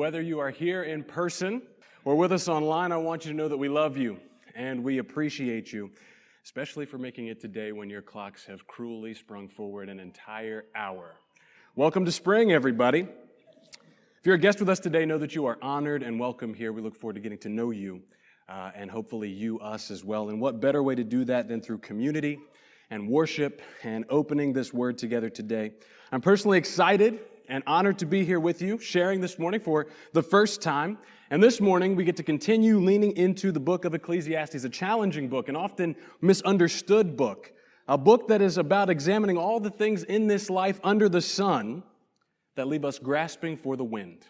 Whether you are here in person or with us online, I want you to know that we love you and we appreciate you, especially for making it today when your clocks have cruelly sprung forward an entire hour. Welcome to spring, everybody. If you're a guest with us today, know that you are honored and welcome here. We look forward to getting to know you uh, and hopefully you, us as well. And what better way to do that than through community and worship and opening this word together today? I'm personally excited and honored to be here with you, sharing this morning for the first time. And this morning, we get to continue leaning into the book of Ecclesiastes, a challenging book, an often misunderstood book, a book that is about examining all the things in this life under the sun that leave us grasping for the wind,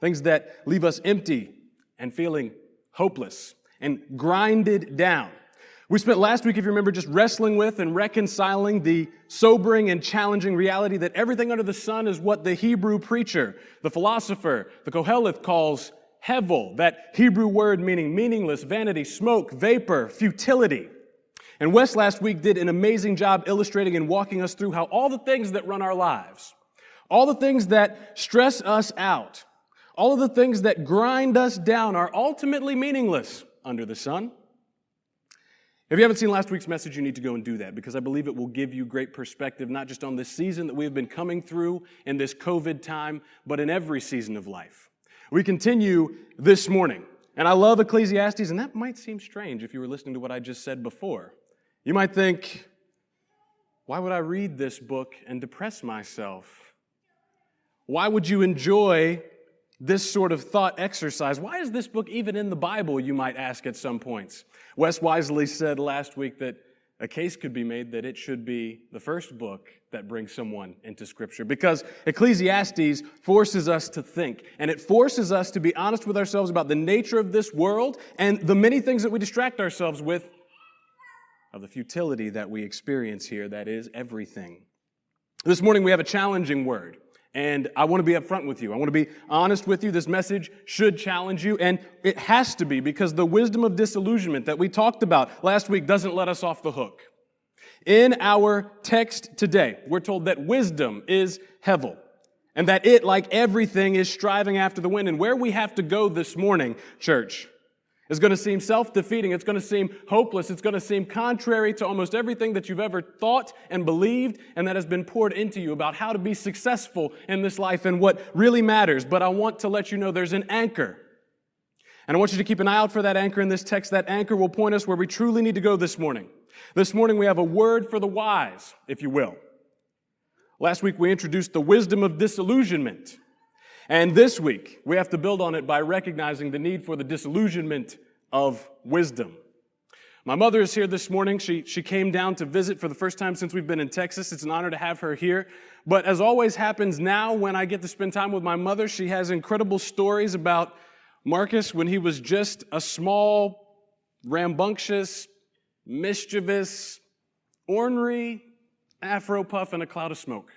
things that leave us empty and feeling hopeless and grinded down. We spent last week, if you remember, just wrestling with and reconciling the sobering and challenging reality that everything under the sun is what the Hebrew preacher, the philosopher, the Koheleth calls hevel, that Hebrew word meaning meaningless, vanity, smoke, vapor, futility. And Wes last week did an amazing job illustrating and walking us through how all the things that run our lives, all the things that stress us out, all of the things that grind us down are ultimately meaningless under the sun. If you haven't seen last week's message, you need to go and do that because I believe it will give you great perspective, not just on this season that we have been coming through in this COVID time, but in every season of life. We continue this morning. And I love Ecclesiastes, and that might seem strange if you were listening to what I just said before. You might think, why would I read this book and depress myself? Why would you enjoy this sort of thought exercise. Why is this book even in the Bible, you might ask at some points? Wes wisely said last week that a case could be made that it should be the first book that brings someone into Scripture because Ecclesiastes forces us to think and it forces us to be honest with ourselves about the nature of this world and the many things that we distract ourselves with of the futility that we experience here, that is everything. This morning we have a challenging word. And I want to be upfront with you. I want to be honest with you. This message should challenge you, and it has to be because the wisdom of disillusionment that we talked about last week doesn't let us off the hook. In our text today, we're told that wisdom is hevel, and that it, like everything, is striving after the wind. And where we have to go this morning, church, it's going to seem self defeating. It's going to seem hopeless. It's going to seem contrary to almost everything that you've ever thought and believed and that has been poured into you about how to be successful in this life and what really matters. But I want to let you know there's an anchor. And I want you to keep an eye out for that anchor in this text. That anchor will point us where we truly need to go this morning. This morning we have a word for the wise, if you will. Last week we introduced the wisdom of disillusionment. And this week, we have to build on it by recognizing the need for the disillusionment of wisdom. My mother is here this morning. She, she came down to visit for the first time since we've been in Texas. It's an honor to have her here. But as always happens now, when I get to spend time with my mother, she has incredible stories about Marcus when he was just a small, rambunctious, mischievous, ornery afro puff in a cloud of smoke.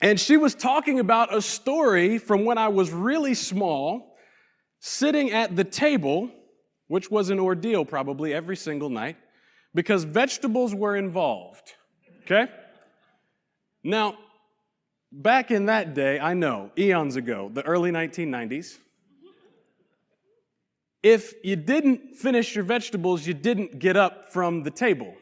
And she was talking about a story from when I was really small, sitting at the table, which was an ordeal probably every single night, because vegetables were involved. Okay? Now, back in that day, I know, eons ago, the early 1990s, if you didn't finish your vegetables, you didn't get up from the table.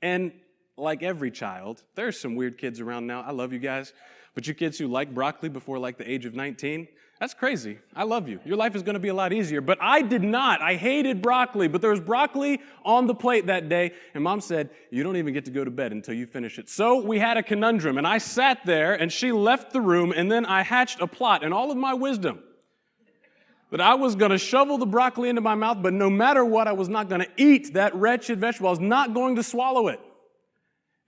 And like every child, there's some weird kids around now. I love you guys. But you kids who like broccoli before like the age of 19, that's crazy. I love you. Your life is going to be a lot easier. But I did not. I hated broccoli. But there was broccoli on the plate that day. And mom said, You don't even get to go to bed until you finish it. So we had a conundrum. And I sat there and she left the room. And then I hatched a plot in all of my wisdom that I was going to shovel the broccoli into my mouth. But no matter what, I was not going to eat that wretched vegetable. I was not going to swallow it.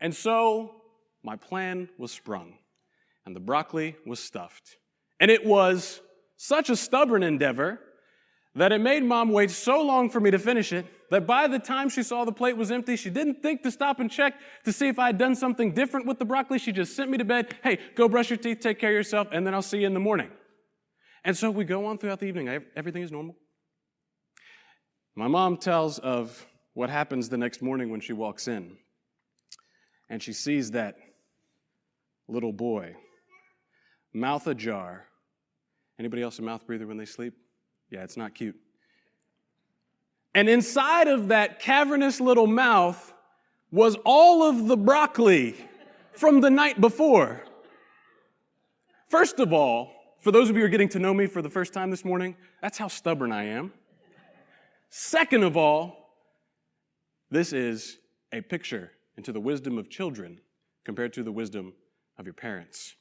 And so my plan was sprung, and the broccoli was stuffed. And it was such a stubborn endeavor that it made mom wait so long for me to finish it that by the time she saw the plate was empty, she didn't think to stop and check to see if I had done something different with the broccoli. She just sent me to bed. Hey, go brush your teeth, take care of yourself, and then I'll see you in the morning. And so we go on throughout the evening. Everything is normal. My mom tells of what happens the next morning when she walks in and she sees that little boy mouth ajar. Anybody else a mouth breather when they sleep? Yeah, it's not cute. And inside of that cavernous little mouth was all of the broccoli from the night before. First of all, for those of you who are getting to know me for the first time this morning, that's how stubborn I am. Second of all, this is a picture into the wisdom of children compared to the wisdom of your parents.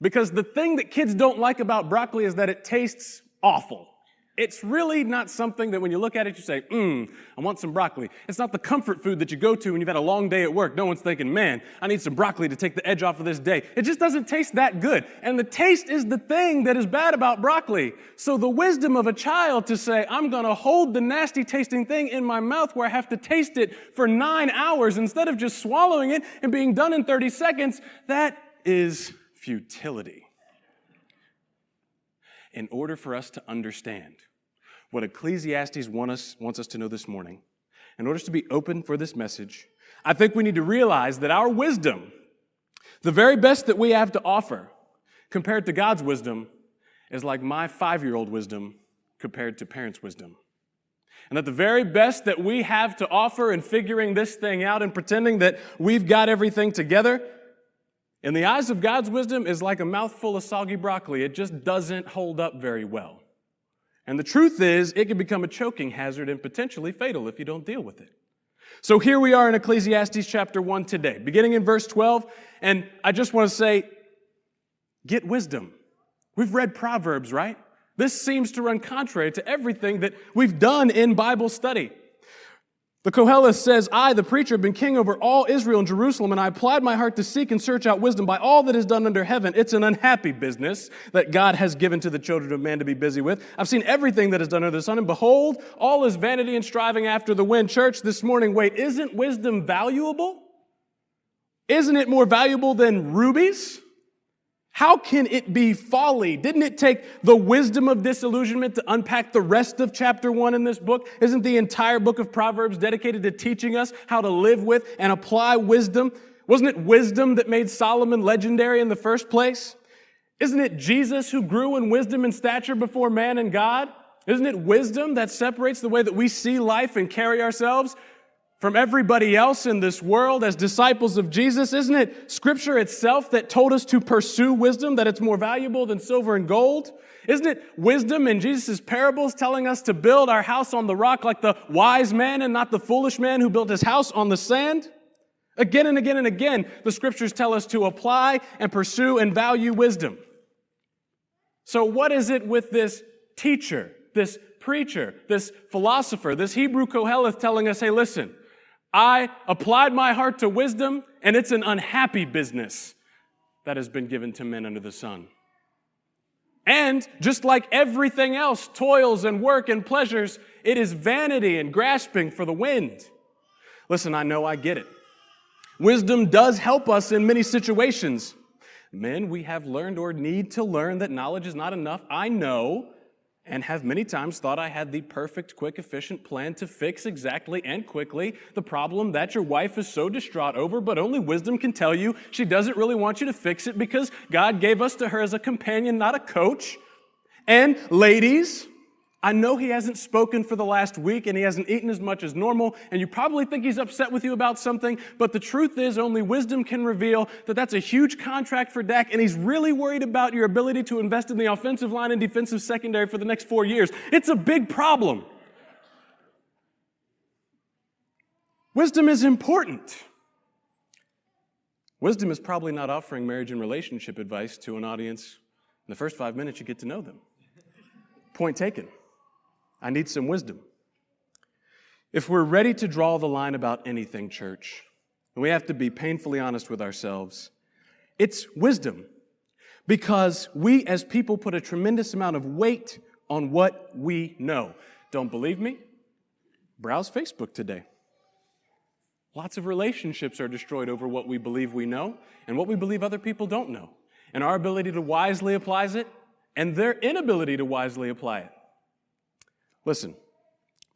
Because the thing that kids don't like about broccoli is that it tastes awful. It's really not something that when you look at it, you say, mmm, I want some broccoli. It's not the comfort food that you go to when you've had a long day at work. No one's thinking, man, I need some broccoli to take the edge off of this day. It just doesn't taste that good. And the taste is the thing that is bad about broccoli. So the wisdom of a child to say, I'm going to hold the nasty tasting thing in my mouth where I have to taste it for nine hours instead of just swallowing it and being done in 30 seconds, that is futility. In order for us to understand what Ecclesiastes want us, wants us to know this morning, in order to be open for this message, I think we need to realize that our wisdom, the very best that we have to offer, compared to God's wisdom, is like my five year old wisdom compared to parents' wisdom. And that the very best that we have to offer in figuring this thing out and pretending that we've got everything together, in the eyes of God's wisdom, is like a mouthful of soggy broccoli. It just doesn't hold up very well. And the truth is, it can become a choking hazard and potentially fatal if you don't deal with it. So here we are in Ecclesiastes chapter 1 today, beginning in verse 12. And I just want to say, get wisdom. We've read Proverbs, right? This seems to run contrary to everything that we've done in Bible study. The Koheles says, I, the preacher, have been king over all Israel and Jerusalem, and I applied my heart to seek and search out wisdom by all that is done under heaven. It's an unhappy business that God has given to the children of man to be busy with. I've seen everything that is done under the sun, and behold, all is vanity and striving after the wind. Church, this morning, wait, isn't wisdom valuable? Isn't it more valuable than rubies? How can it be folly? Didn't it take the wisdom of disillusionment to unpack the rest of chapter one in this book? Isn't the entire book of Proverbs dedicated to teaching us how to live with and apply wisdom? Wasn't it wisdom that made Solomon legendary in the first place? Isn't it Jesus who grew in wisdom and stature before man and God? Isn't it wisdom that separates the way that we see life and carry ourselves from everybody else in this world as disciples of Jesus? Isn't it scripture itself that told us to pursue wisdom, that it's more valuable than silver and gold? Isn't it wisdom in Jesus' parables telling us to build our house on the rock like the wise man and not the foolish man who built his house on the sand? Again and again and again, the scriptures tell us to apply and pursue and value wisdom. So what is it with this teacher, this preacher, this philosopher, this Hebrew Koheleth telling us, hey, listen, I applied my heart to wisdom, and it's an unhappy business that has been given to men under the sun. And just like everything else, toils and work and pleasures, it is vanity and grasping for the wind. Listen, I know I get it. Wisdom does help us in many situations. Men, we have learned or need to learn that knowledge is not enough. I know and have many times thought I had the perfect, quick, efficient plan to fix exactly and quickly the problem that your wife is so distraught over, but only wisdom can tell you she doesn't really want you to fix it because God gave us to her as a companion, not a coach. And ladies, I know he hasn't spoken for the last week and he hasn't eaten as much as normal, and you probably think he's upset with you about something, but the truth is only wisdom can reveal that that's a huge contract for Dak, and he's really worried about your ability to invest in the offensive line and defensive secondary for the next four years. It's a big problem. Wisdom is important. Wisdom is probably not offering marriage and relationship advice to an audience in the first five minutes you get to know them. Point taken. I need some wisdom. If we're ready to draw the line about anything, church, and we have to be painfully honest with ourselves, it's wisdom. Because we as people put a tremendous amount of weight on what we know. Don't believe me? Browse Facebook today. Lots of relationships are destroyed over what we believe we know and what we believe other people don't know, and our ability to wisely apply it and their inability to wisely apply it. Listen,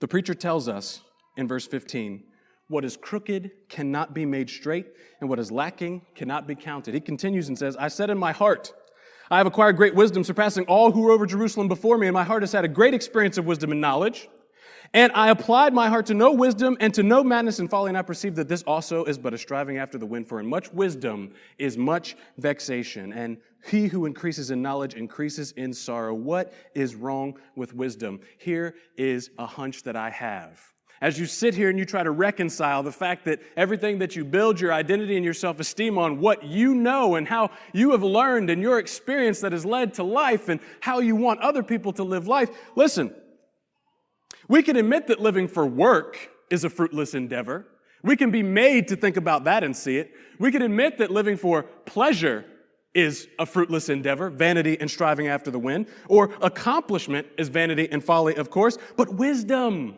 the preacher tells us in verse 15 what is crooked cannot be made straight, and what is lacking cannot be counted. He continues and says, I said in my heart, I have acquired great wisdom, surpassing all who were over Jerusalem before me, and my heart has had a great experience of wisdom and knowledge. And I applied my heart to know wisdom and to know madness and folly, and I perceived that this also is but a striving after the wind, for in much wisdom is much vexation, and he who increases in knowledge increases in sorrow. What is wrong with wisdom? Here is a hunch that I have. As you sit here and you try to reconcile the fact that everything that you build your identity and your self esteem on, what you know and how you have learned and your experience that has led to life and how you want other people to live life, listen, we can admit that living for work is a fruitless endeavor. We can be made to think about that and see it. We can admit that living for pleasure is a fruitless endeavor, vanity and striving after the wind, or accomplishment is vanity and folly, of course, but wisdom.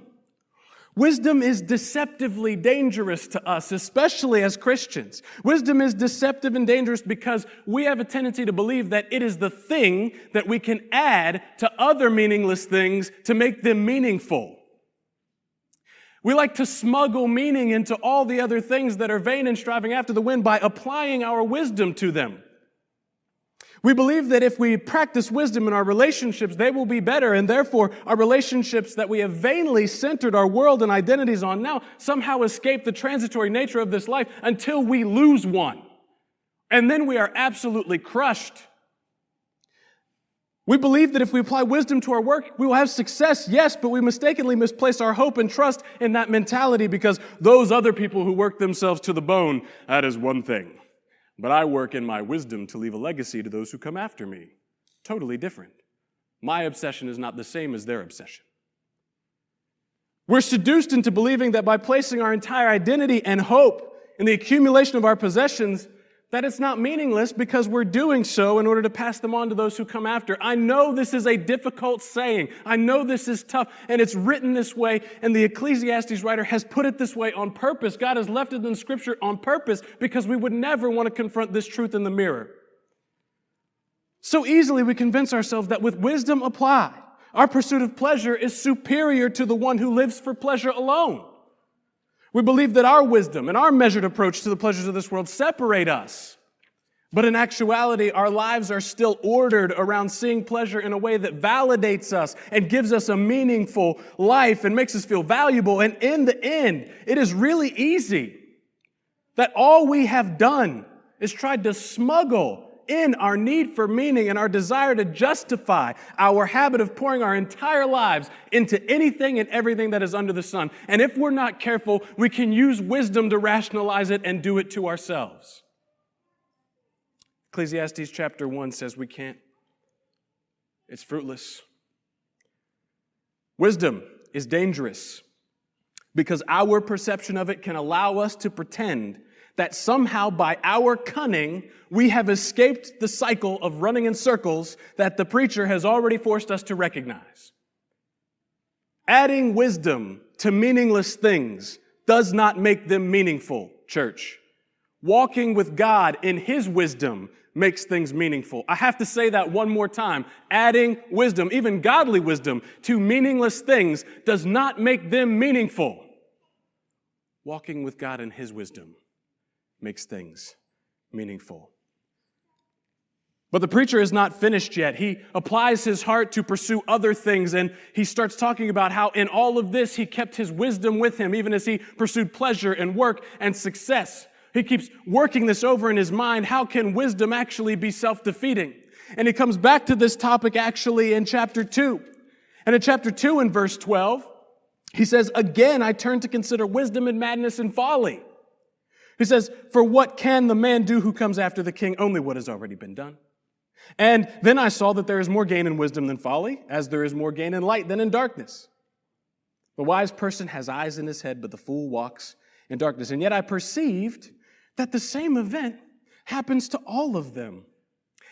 Wisdom is deceptively dangerous to us, especially as Christians. Wisdom is deceptive and dangerous because we have a tendency to believe that it is the thing that we can add to other meaningless things to make them meaningful. We like to smuggle meaning into all the other things that are vain and striving after the wind by applying our wisdom to them. We believe that if we practice wisdom in our relationships, they will be better, and therefore our relationships that we have vainly centered our world and identities on now somehow escape the transitory nature of this life until we lose one. And then we are absolutely crushed. We believe that if we apply wisdom to our work, we will have success, yes, but we mistakenly misplace our hope and trust in that mentality because those other people who work themselves to the bone, that is one thing. But I work in my wisdom to leave a legacy to those who come after me. Totally different. My obsession is not the same as their obsession. We're seduced into believing that by placing our entire identity and hope in the accumulation of our possessions, that it's not meaningless because we're doing so in order to pass them on to those who come after. I know this is a difficult saying. I know this is tough, and it's written this way, and the Ecclesiastes writer has put it this way on purpose. God has left it in Scripture on purpose because we would never want to confront this truth in the mirror. So easily we convince ourselves that with wisdom applied, our pursuit of pleasure is superior to the one who lives for pleasure alone. We believe that our wisdom and our measured approach to the pleasures of this world separate us. But in actuality, our lives are still ordered around seeing pleasure in a way that validates us and gives us a meaningful life and makes us feel valuable. And in the end, it is really easy that all we have done is tried to smuggle in our need for meaning and our desire to justify our habit of pouring our entire lives into anything and everything that is under the sun. And if we're not careful, we can use wisdom to rationalize it and do it to ourselves. Ecclesiastes chapter 1 says we can't. It's fruitless. Wisdom is dangerous because our perception of it can allow us to pretend that somehow by our cunning, we have escaped the cycle of running in circles that the preacher has already forced us to recognize. Adding wisdom to meaningless things does not make them meaningful, church. Walking with God in His wisdom makes things meaningful. I have to say that one more time. Adding wisdom, even godly wisdom, to meaningless things does not make them meaningful. Walking with God in His wisdom makes things meaningful. But the preacher is not finished yet. He applies his heart to pursue other things, and he starts talking about how in all of this he kept his wisdom with him, even as he pursued pleasure and work and success. He keeps working this over in his mind. How can wisdom actually be self defeating? And he comes back to this topic actually in chapter 2. And in chapter 2, in verse 12, he says, Again, I turn to consider wisdom and madness and folly. He says, For what can the man do who comes after the king? Only what has already been done. And then I saw that there is more gain in wisdom than folly, as there is more gain in light than in darkness. The wise person has eyes in his head, but the fool walks in darkness. And yet I perceived that the same event happens to all of them.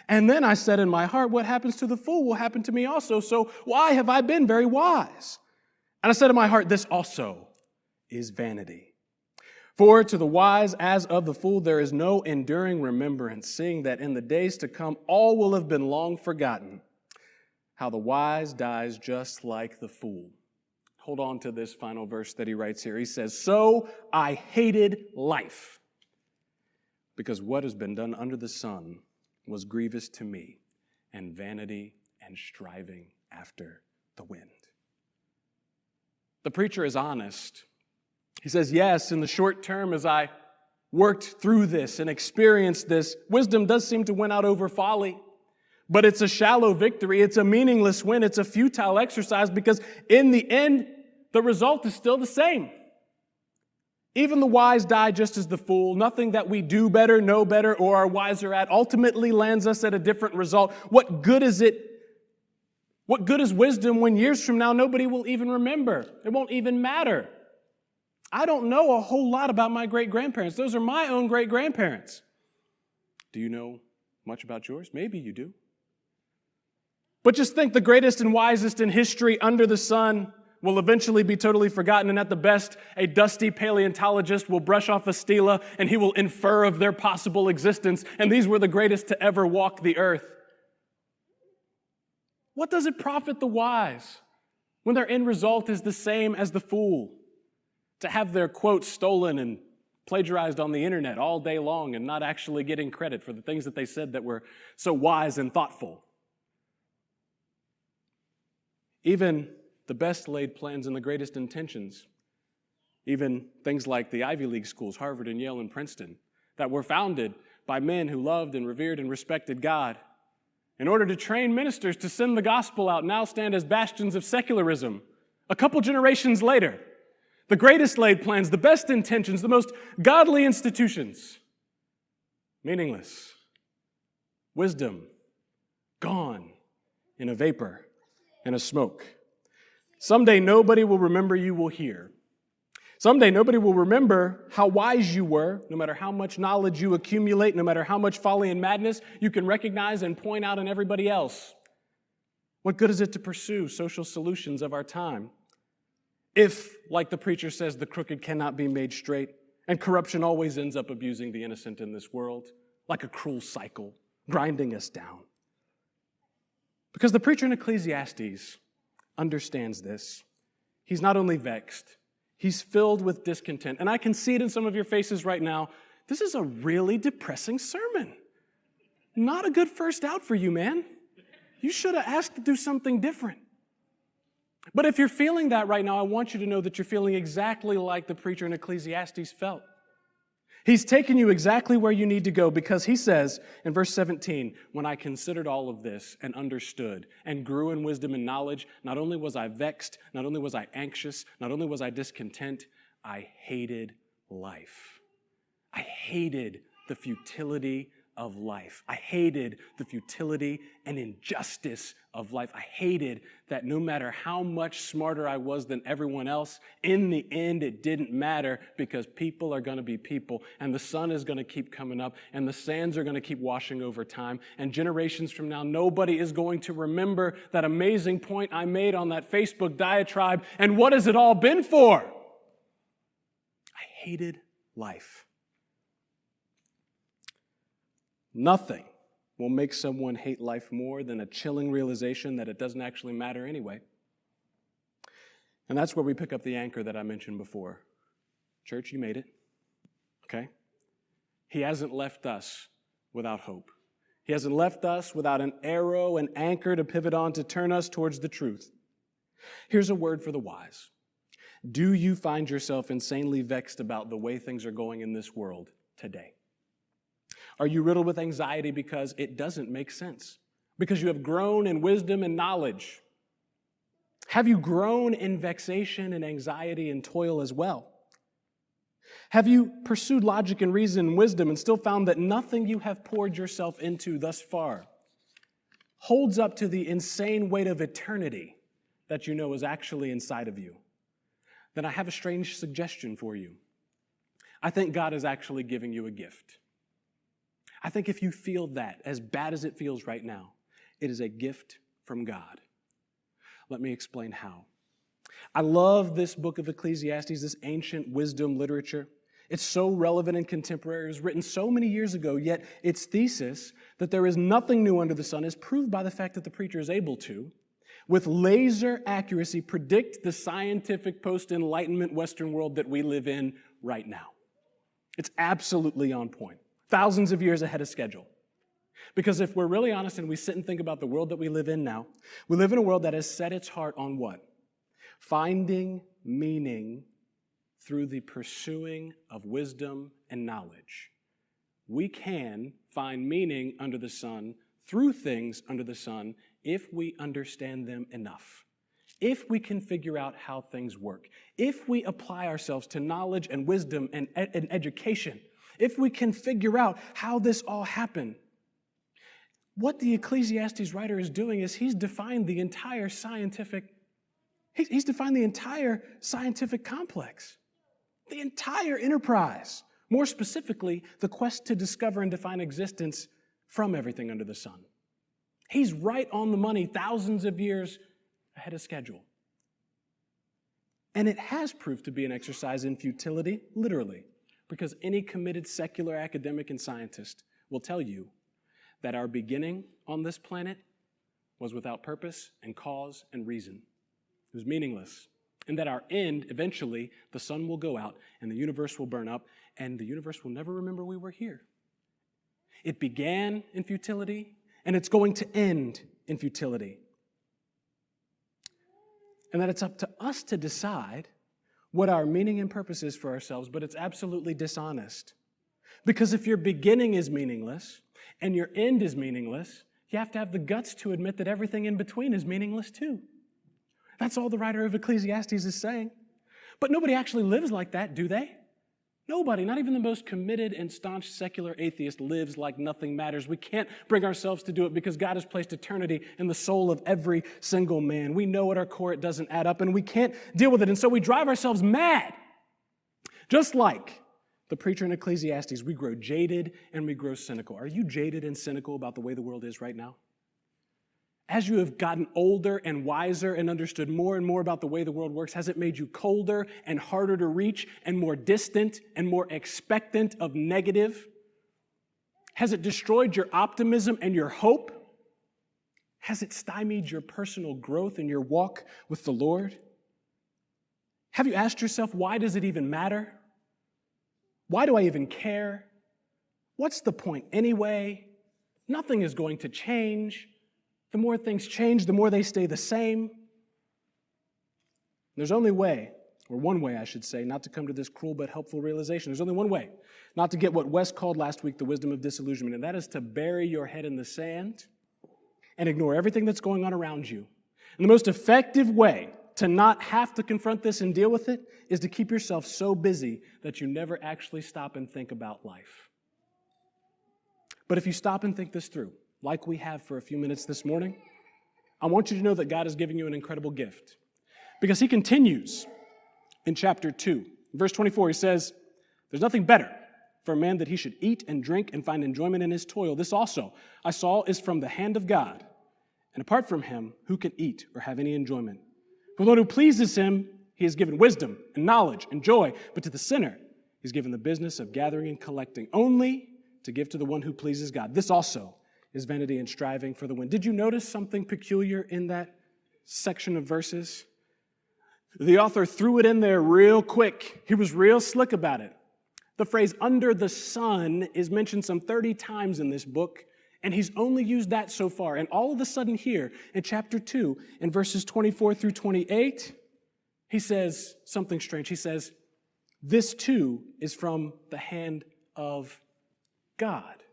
And then I said in my heart, What happens to the fool will happen to me also. So why have I been very wise? And I said in my heart, This also is vanity. For to the wise as of the fool there is no enduring remembrance, seeing that in the days to come all will have been long forgotten. How the wise dies just like the fool. Hold on to this final verse that he writes here. He says, So I hated life, because what has been done under the sun was grievous to me, and vanity and striving after the wind. The preacher is honest. He says, Yes, in the short term, as I worked through this and experienced this, wisdom does seem to win out over folly. But it's a shallow victory. It's a meaningless win. It's a futile exercise because in the end, the result is still the same. Even the wise die just as the fool. Nothing that we do better, know better, or are wiser at ultimately lands us at a different result. What good is it? What good is wisdom when years from now nobody will even remember? It won't even matter. I don't know a whole lot about my great grandparents. Those are my own great grandparents. Do you know much about yours? Maybe you do. But just think the greatest and wisest in history under the sun will eventually be totally forgotten, and at the best, a dusty paleontologist will brush off a stela and he will infer of their possible existence, and these were the greatest to ever walk the earth. What does it profit the wise when their end result is the same as the fool? To have their quotes stolen and plagiarized on the internet all day long and not actually getting credit for the things that they said that were so wise and thoughtful. Even the best laid plans and the greatest intentions, even things like the Ivy League schools, Harvard and Yale and Princeton, that were founded by men who loved and revered and respected God, in order to train ministers to send the gospel out, now stand as bastions of secularism. A couple generations later, the greatest laid plans, the best intentions, the most godly institutions, meaningless. Wisdom, gone in a vapor and a smoke. Someday nobody will remember you will hear. Someday nobody will remember how wise you were, no matter how much knowledge you accumulate, no matter how much folly and madness you can recognize and point out in everybody else. What good is it to pursue social solutions of our time? If, like the preacher says, the crooked cannot be made straight, and corruption always ends up abusing the innocent in this world, like a cruel cycle, grinding us down. Because the preacher in Ecclesiastes understands this. He's not only vexed, he's filled with discontent. And I can see it in some of your faces right now. This is a really depressing sermon. Not a good first out for you, man. You should have asked to do something different. But if you're feeling that right now, I want you to know that you're feeling exactly like the preacher in Ecclesiastes felt. He's taken you exactly where you need to go because he says in verse 17, When I considered all of this and understood and grew in wisdom and knowledge, not only was I vexed, not only was I anxious, not only was I discontent, I hated life. I hated the futility of life. I hated the futility and injustice of life. I hated that no matter how much smarter I was than everyone else, in the end, it didn't matter because people are going to be people and the sun is going to keep coming up and the sands are going to keep washing over time. And generations from now, nobody is going to remember that amazing point I made on that Facebook diatribe. And what has it all been for? I hated life. Nothing will make someone hate life more than a chilling realization that it doesn't actually matter anyway. And that's where we pick up the anchor that I mentioned before. Church, you made it. Okay? He hasn't left us without hope. He hasn't left us without an arrow, an anchor to pivot on to turn us towards the truth. Here's a word for the wise. Do you find yourself insanely vexed about the way things are going in this world today? Are you riddled with anxiety because it doesn't make sense? Because you have grown in wisdom and knowledge? Have you grown in vexation and anxiety and toil as well? Have you pursued logic and reason and wisdom and still found that nothing you have poured yourself into thus far holds up to the insane weight of eternity that you know is actually inside of you? Then I have a strange suggestion for you. I think God is actually giving you a gift. I think if you feel that, as bad as it feels right now, it is a gift from God. Let me explain how. I love this book of Ecclesiastes, this ancient wisdom literature. It's so relevant and contemporary. It was written so many years ago, yet its thesis that there is nothing new under the sun is proved by the fact that the preacher is able to, with laser accuracy, predict the scientific post Enlightenment Western world that we live in right now. It's absolutely on point thousands of years ahead of schedule. Because if we're really honest and we sit and think about the world that we live in now, we live in a world that has set its heart on what? Finding meaning through the pursuing of wisdom and knowledge. We can find meaning under the sun through things under the sun if we understand them enough. If we can figure out how things work, if we apply ourselves to knowledge and wisdom and, and education, if we can figure out how this all happened, what the Ecclesiastes writer is doing is he's defined the entire scientific, he's defined the entire scientific complex, the entire enterprise. More specifically, the quest to discover and define existence from everything under the sun. He's right on the money, thousands of years ahead of schedule. And it has proved to be an exercise in futility, literally, because any committed secular academic and scientist will tell you that our beginning on this planet was without purpose and cause and reason. It was meaningless. And that our end, eventually, the sun will go out and the universe will burn up and the universe will never remember we were here. It began in futility and it's going to end in futility. And that it's up to us to decide what our meaning and purpose is for ourselves, but it's absolutely dishonest. Because if your beginning is meaningless, and your end is meaningless, you have to have the guts to admit that everything in between is meaningless too. That's all the writer of Ecclesiastes is saying. But nobody actually lives like that, do they? Nobody, not even the most committed and staunch secular atheist, lives like nothing matters. We can't bring ourselves to do it because God has placed eternity in the soul of every single man. We know at our core it doesn't add up and we can't deal with it. And so we drive ourselves mad. Just like the preacher in Ecclesiastes, we grow jaded and we grow cynical. Are you jaded and cynical about the way the world is right now? As you have gotten older and wiser and understood more and more about the way the world works, has it made you colder and harder to reach and more distant and more expectant of negative? Has it destroyed your optimism and your hope? Has it stymied your personal growth and your walk with the Lord? Have you asked yourself, why does it even matter? Why do I even care? What's the point anyway? Nothing is going to change. The more things change, the more they stay the same. There's only way, or one way I should say, not to come to this cruel but helpful realization. There's only one way not to get what Wes called last week the wisdom of disillusionment, and that is to bury your head in the sand and ignore everything that's going on around you. And the most effective way to not have to confront this and deal with it is to keep yourself so busy that you never actually stop and think about life. But if you stop and think this through, like we have for a few minutes this morning, I want you to know that God is giving you an incredible gift. Because he continues in chapter 2. verse 24, he says, There's nothing better for a man that he should eat and drink and find enjoyment in his toil. This also I saw is from the hand of God. And apart from him, who can eat or have any enjoyment? For the one who pleases him, he has given wisdom and knowledge and joy. But to the sinner, he's given the business of gathering and collecting, only to give to the one who pleases God. This also is vanity and striving for the wind. Did you notice something peculiar in that section of verses? The author threw it in there real quick. He was real slick about it. The phrase under the sun is mentioned some 30 times in this book. And he's only used that so far. And all of a sudden, here in chapter 2, in verses 24 through 28, he says something strange. He says, This too is from the hand of God.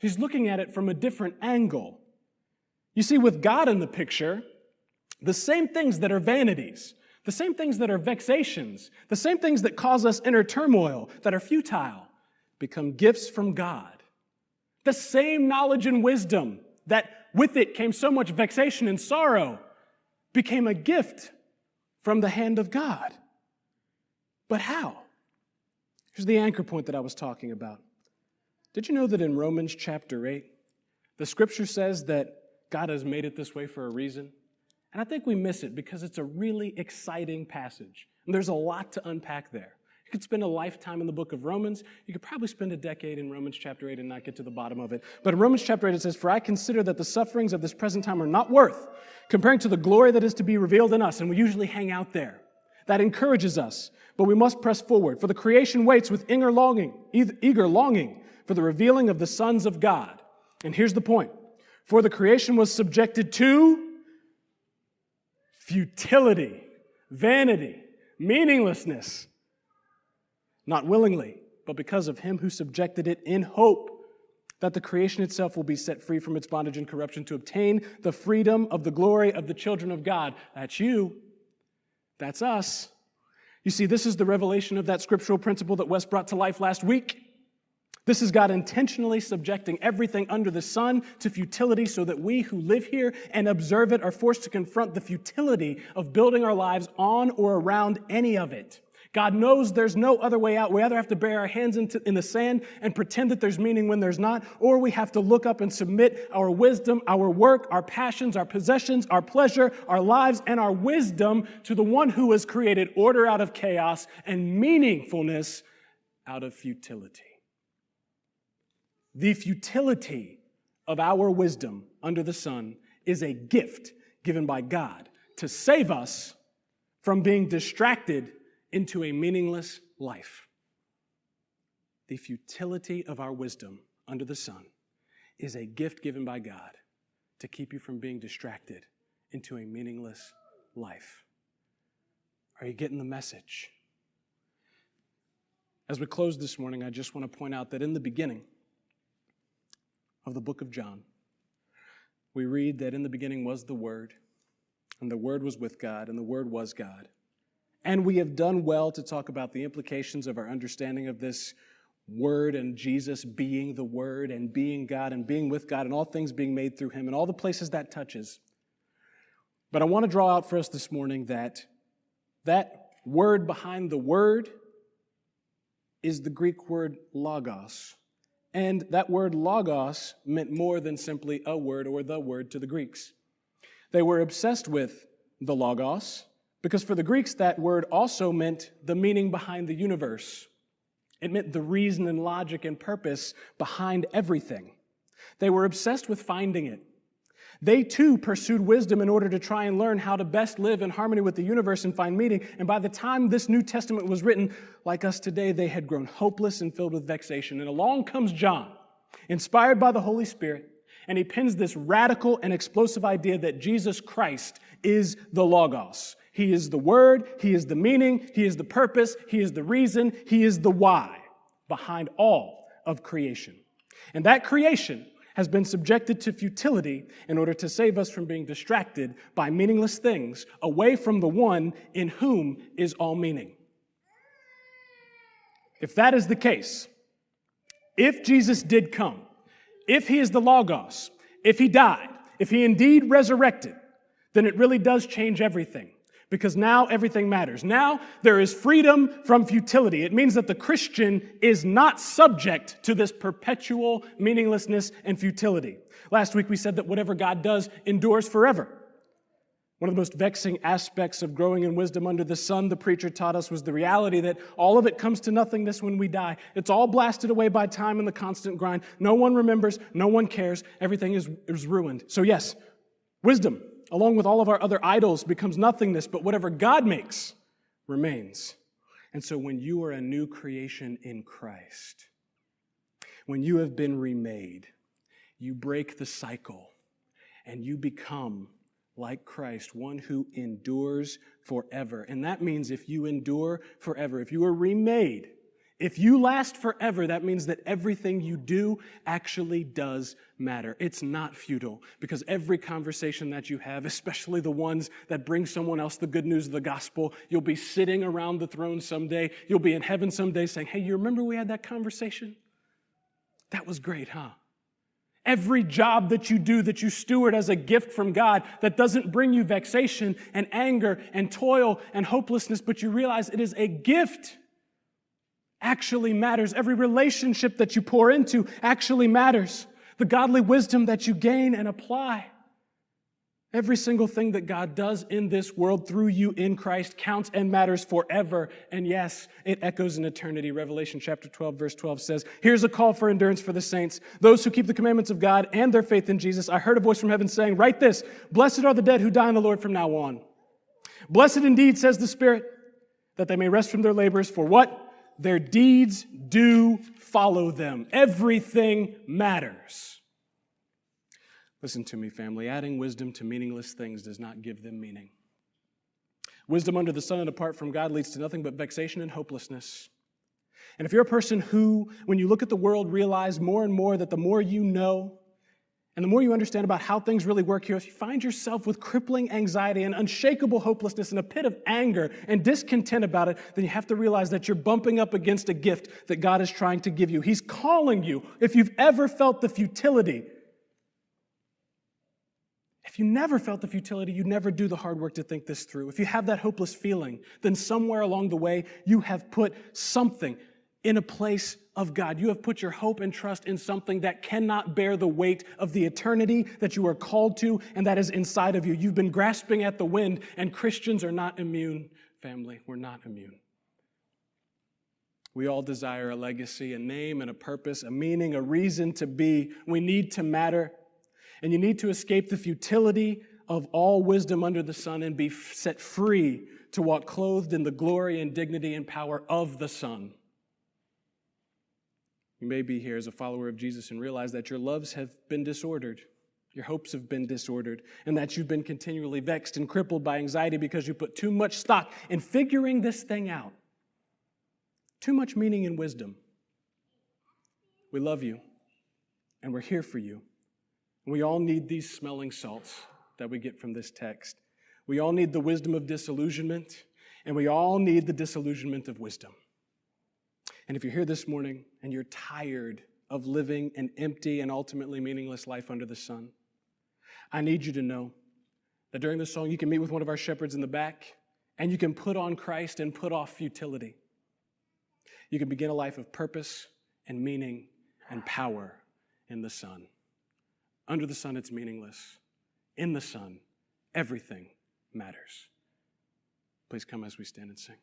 He's looking at it from a different angle. You see, with God in the picture, the same things that are vanities, the same things that are vexations, the same things that cause us inner turmoil, that are futile, become gifts from God the same knowledge and wisdom that with it came so much vexation and sorrow became a gift from the hand of God. But how? Here's the anchor point that I was talking about. Did you know that in Romans chapter 8, the scripture says that God has made it this way for a reason? And I think we miss it because it's a really exciting passage. And there's a lot to unpack there. You could spend a lifetime in the book of Romans. You could probably spend a decade in Romans chapter 8 and not get to the bottom of it. But in Romans chapter 8, it says, For I consider that the sufferings of this present time are not worth comparing to the glory that is to be revealed in us. And we usually hang out there. That encourages us, but we must press forward. For the creation waits with eager longing, eager longing for the revealing of the sons of God. And here's the point for the creation was subjected to futility, vanity, meaninglessness, not willingly, but because of him who subjected it in hope that the creation itself will be set free from its bondage and corruption to obtain the freedom of the glory of the children of God. That's you. That's us. You see, this is the revelation of that scriptural principle that Wes brought to life last week. This is God intentionally subjecting everything under the sun to futility so that we who live here and observe it are forced to confront the futility of building our lives on or around any of it. God knows there's no other way out. We either have to bury our hands in the sand and pretend that there's meaning when there's not, or we have to look up and submit our wisdom, our work, our passions, our possessions, our pleasure, our lives, and our wisdom to the one who has created order out of chaos and meaningfulness out of futility. The futility of our wisdom under the sun is a gift given by God to save us from being distracted into a meaningless life. The futility of our wisdom under the sun is a gift given by God to keep you from being distracted into a meaningless life. Are you getting the message? As we close this morning, I just want to point out that in the beginning of the book of John, we read that in the beginning was the Word, and the Word was with God, and the Word was God. And we have done well to talk about the implications of our understanding of this word and Jesus being the word and being God and being with God and all things being made through him and all the places that touches. But I want to draw out for us this morning that that word behind the word is the Greek word logos. And that word logos meant more than simply a word or the word to the Greeks. They were obsessed with the logos because for the Greeks, that word also meant the meaning behind the universe. It meant the reason and logic and purpose behind everything. They were obsessed with finding it. They too pursued wisdom in order to try and learn how to best live in harmony with the universe and find meaning. And by the time this New Testament was written, like us today, they had grown hopeless and filled with vexation. And along comes John, inspired by the Holy Spirit, and he pins this radical and explosive idea that Jesus Christ is the Logos, he is the word, He is the meaning, He is the purpose, He is the reason, He is the why behind all of creation. And that creation has been subjected to futility in order to save us from being distracted by meaningless things away from the one in whom is all meaning. If that is the case, if Jesus did come, if he is the Logos, if he died, if he indeed resurrected, then it really does change everything because now everything matters. Now there is freedom from futility. It means that the Christian is not subject to this perpetual meaninglessness and futility. Last week we said that whatever God does endures forever. One of the most vexing aspects of growing in wisdom under the sun, the preacher taught us, was the reality that all of it comes to nothingness when we die. It's all blasted away by time and the constant grind. No one remembers, no one cares, everything is, is ruined. So, yes, wisdom along with all of our other idols, becomes nothingness, but whatever God makes remains. And so when you are a new creation in Christ, when you have been remade, you break the cycle and you become like Christ, one who endures forever. And that means if you endure forever, if you are remade, if you last forever, that means that everything you do actually does matter. It's not futile because every conversation that you have, especially the ones that bring someone else the good news of the gospel, you'll be sitting around the throne someday. You'll be in heaven someday saying, Hey, you remember we had that conversation? That was great, huh? Every job that you do that you steward as a gift from God that doesn't bring you vexation and anger and toil and hopelessness, but you realize it is a gift actually matters. Every relationship that you pour into actually matters. The godly wisdom that you gain and apply. Every single thing that God does in this world through you in Christ counts and matters forever. And yes, it echoes in eternity. Revelation chapter 12, verse 12 says, Here's a call for endurance for the saints, those who keep the commandments of God and their faith in Jesus. I heard a voice from heaven saying, Write this Blessed are the dead who die in the Lord from now on. Blessed indeed, says the Spirit, that they may rest from their labors. For what? Their deeds do follow them. Everything matters. Listen to me, family. Adding wisdom to meaningless things does not give them meaning. Wisdom under the sun and apart from God leads to nothing but vexation and hopelessness. And if you're a person who, when you look at the world, realize more and more that the more you know and the more you understand about how things really work here, if you find yourself with crippling anxiety and unshakable hopelessness and a pit of anger and discontent about it, then you have to realize that you're bumping up against a gift that God is trying to give you. He's calling you. If you've ever felt the futility, if you never felt the futility, you'd never do the hard work to think this through. If you have that hopeless feeling, then somewhere along the way, you have put something in a place of God. You have put your hope and trust in something that cannot bear the weight of the eternity that you are called to and that is inside of you. You've been grasping at the wind, and Christians are not immune, family. We're not immune. We all desire a legacy, a name, and a purpose, a meaning, a reason to be. We need to matter. And you need to escape the futility of all wisdom under the sun and be set free to walk clothed in the glory and dignity and power of the Son. You may be here as a follower of Jesus and realize that your loves have been disordered, your hopes have been disordered, and that you've been continually vexed and crippled by anxiety because you put too much stock in figuring this thing out. Too much meaning and wisdom. We love you, and we're here for you. We all need these smelling salts that we get from this text. We all need the wisdom of disillusionment, and we all need the disillusionment of wisdom. And if you're here this morning and you're tired of living an empty and ultimately meaningless life under the Son, I need you to know that during this song you can meet with one of our shepherds in the back and you can put on Christ and put off futility. You can begin a life of purpose and meaning and power in the sun. Under the Son, it's meaningless. In the sun, everything matters. Please come as we stand and sing.